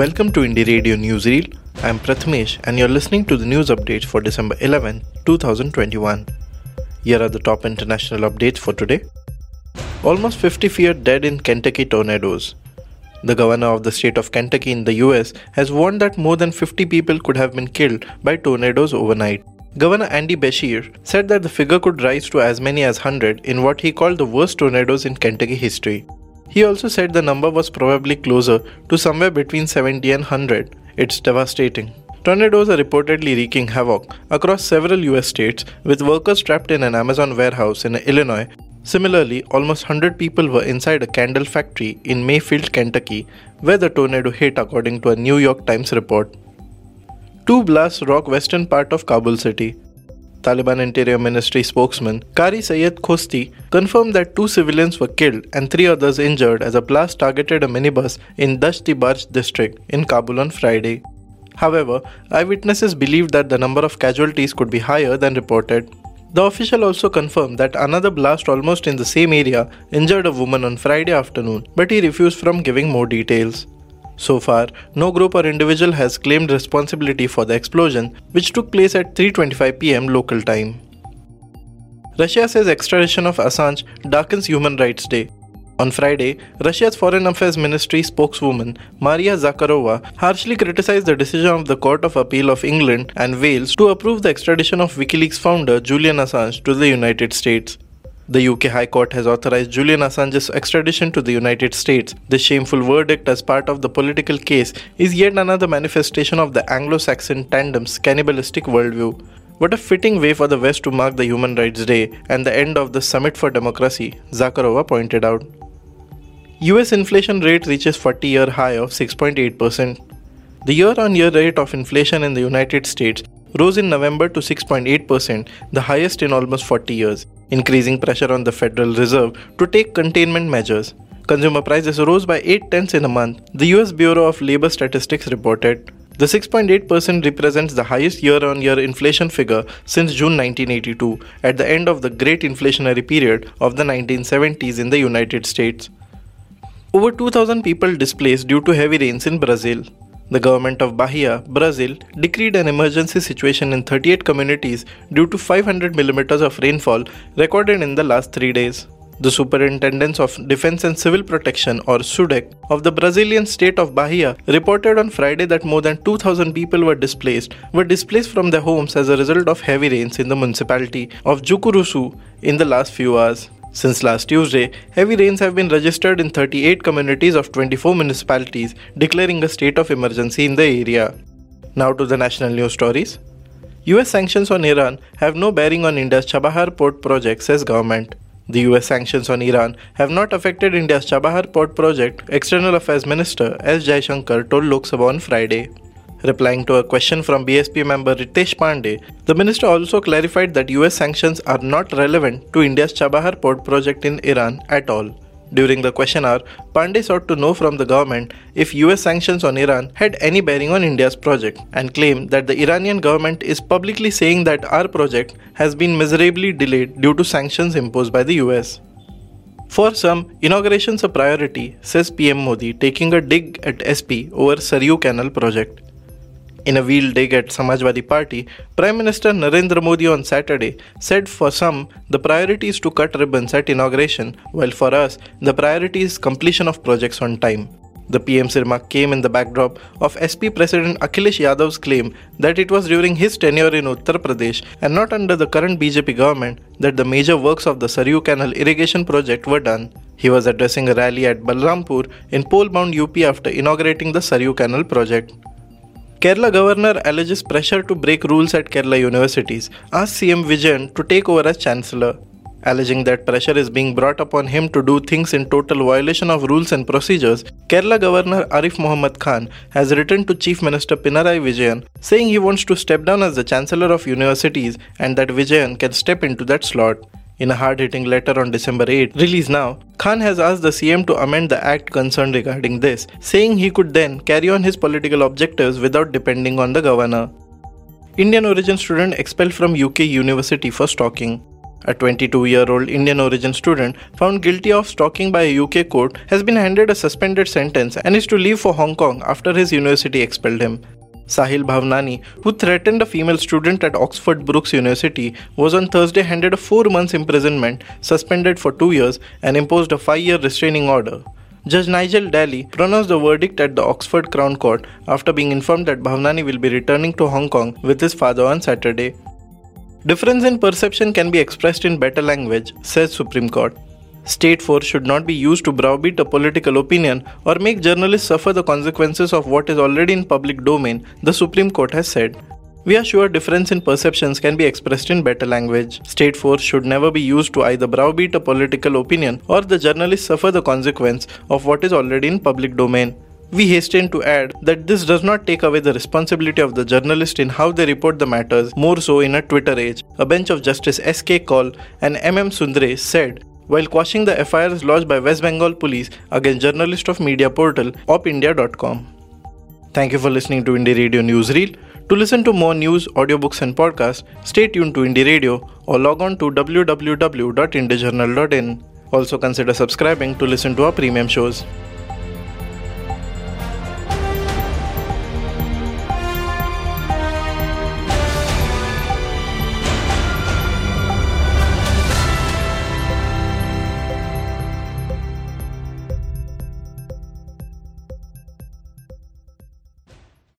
Welcome to Indie Radio Newsreel. I'm Prathamesh and you're listening to the news updates for December 11, 2021. Here are the top international updates for today. Almost 50 feared dead in Kentucky tornadoes. The governor of the state of Kentucky in the US has warned that more than 50 people could have been killed by tornadoes overnight. Governor Andy Beshear said that the figure could rise to as many as 100 in what he called the worst tornadoes in Kentucky history. He also said the number was probably closer to somewhere between 70 and 100. It's devastating. Tornadoes are reportedly wreaking havoc across several US states, with workers trapped in an Amazon warehouse in Illinois. Similarly, almost 100 people were inside a candle factory in Mayfield, Kentucky, where the tornado hit, according to a New York Times report. Two blasts rock western part of Kabul city. Taliban Interior Ministry spokesman Qari Sayyed Khosti confirmed that two civilians were killed and three others injured as a blast targeted a minibus in Dasht-i-Barch district in Kabul on Friday. However, eyewitnesses believed that the number of casualties could be higher than reported. The official also confirmed that another blast almost in the same area injured a woman on Friday afternoon, but he refused from giving more details. So far, no group or individual has claimed responsibility for the explosion, which took place at 3:25 pm local time. Russia says extradition of Assange darkens Human Rights Day. On Friday, Russia's Foreign Affairs Ministry spokeswoman Maria Zakharova harshly criticized the decision of the Court of Appeal of England and Wales to approve the extradition of WikiLeaks founder Julian Assange to the United States. The UK High Court has authorized Julian Assange's extradition to the United States. This shameful verdict, as part of the political case, is yet another manifestation of the Anglo Saxon tandem's cannibalistic worldview. What a fitting way for the West to mark the Human Rights Day and the end of the Summit for Democracy, Zakharova pointed out. US inflation rate reaches 40 year high of 6.8%. The year on year rate of inflation in the United States rose in November to 6.8%, the highest in almost 40 years, increasing pressure on the Federal Reserve to take containment measures. Consumer prices rose by 8 tenths in a month, the US Bureau of Labor Statistics reported. The 6.8% represents the highest year on year inflation figure since June 1982, at the end of the great inflationary period of the 1970s in the United States. Over 2,000 people displaced due to heavy rains in Brazil. The government of Bahia, Brazil, decreed an emergency situation in 38 communities due to 500 millimeters of rainfall recorded in the last three days. The Superintendents of Defense and Civil Protection, or SUDEC, of the Brazilian state of Bahia reported on Friday that more than 2,000 people were displaced, were displaced from their homes as a result of heavy rains in the municipality of Jucuruçu in the last few hours. Since last Tuesday, heavy rains have been registered in 38 communities of 24 municipalities, declaring a state of emergency in the area. Now to the national news stories. US sanctions on Iran have no bearing on India's Chabahar port project, says government. The US sanctions on Iran have not affected India's Chabahar port project, External Affairs Minister S. Jaishankar told Lok Sabha on Friday. Replying to a question from BSP member Ritesh Pandey, the minister also clarified that US sanctions are not relevant to India's Chabahar port project in Iran at all. During the question hour, Pandey sought to know from the government if US sanctions on Iran had any bearing on India's project and claimed that the Iranian government is publicly saying that our project has been miserably delayed due to sanctions imposed by the US. For some, inauguration's a priority, says PM Modi, taking a dig at SP over Saryu Canal project. In a wheel dig at Samajwadi Party, Prime Minister Narendra Modi on Saturday said for some, the priority is to cut ribbons at inauguration, while for us, the priority is completion of projects on time. The PM's remark came in the backdrop of SP President Akhilesh Yadav's claim that it was during his tenure in Uttar Pradesh and not under the current BJP government that the major works of the Saryu Canal irrigation project were done. He was addressing a rally at Balrampur in poll bound UP after inaugurating the Saryu Canal project. Kerala governor alleges pressure to break rules at Kerala universities, asks CM Vijayan to take over as chancellor. Alleging that pressure is being brought upon him to do things in total violation of rules and procedures, Kerala Governor Arif Mohammad Khan has written to Chief Minister Pinarayi Vijayan saying he wants to step down as the Chancellor of Universities and that Vijayan can step into that slot. In a hard hitting letter on December 8, released now, Khan has asked the CM to amend the act concerned regarding this, saying he could then carry on his political objectives without depending on the governor. Indian origin student expelled from UK university for stalking. A 22 year old Indian origin student found guilty of stalking by a UK court has been handed a suspended sentence and is to leave for Hong Kong after his university expelled him. Sahil Bhavnani, who threatened a female student at Oxford Brookes University, was on Thursday handed a 4 months imprisonment, suspended for 2 years, and imposed a 5 year restraining order. Judge Nigel Daly pronounced the verdict at the Oxford Crown Court after being informed that Bhavnani will be returning to Hong Kong with his father on Saturday. Difference in perception can be expressed in better language, says Supreme Court. State force should not be used to browbeat a political opinion or make journalists suffer the consequences of what is already in public domain, the Supreme Court has said. We are sure difference in perceptions can be expressed in better language. State force should never be used to either browbeat a political opinion or the journalists suffer the consequence of what is already in public domain. We hasten to add that this does not take away the responsibility of the journalist in how they report the matters, more so in a Twitter age. A bench of Justice S.K. Kaul and M.M. Sundresh said while quashing the FIRs lodged by West Bengal police against journalist of media portal opindia.com. Thank you for listening to Indie Radio Newsreel. To listen to more news, audiobooks and podcasts, stay tuned to Indie Radio or log on to www.indiejournal.in. Also consider subscribing to listen to our premium shows.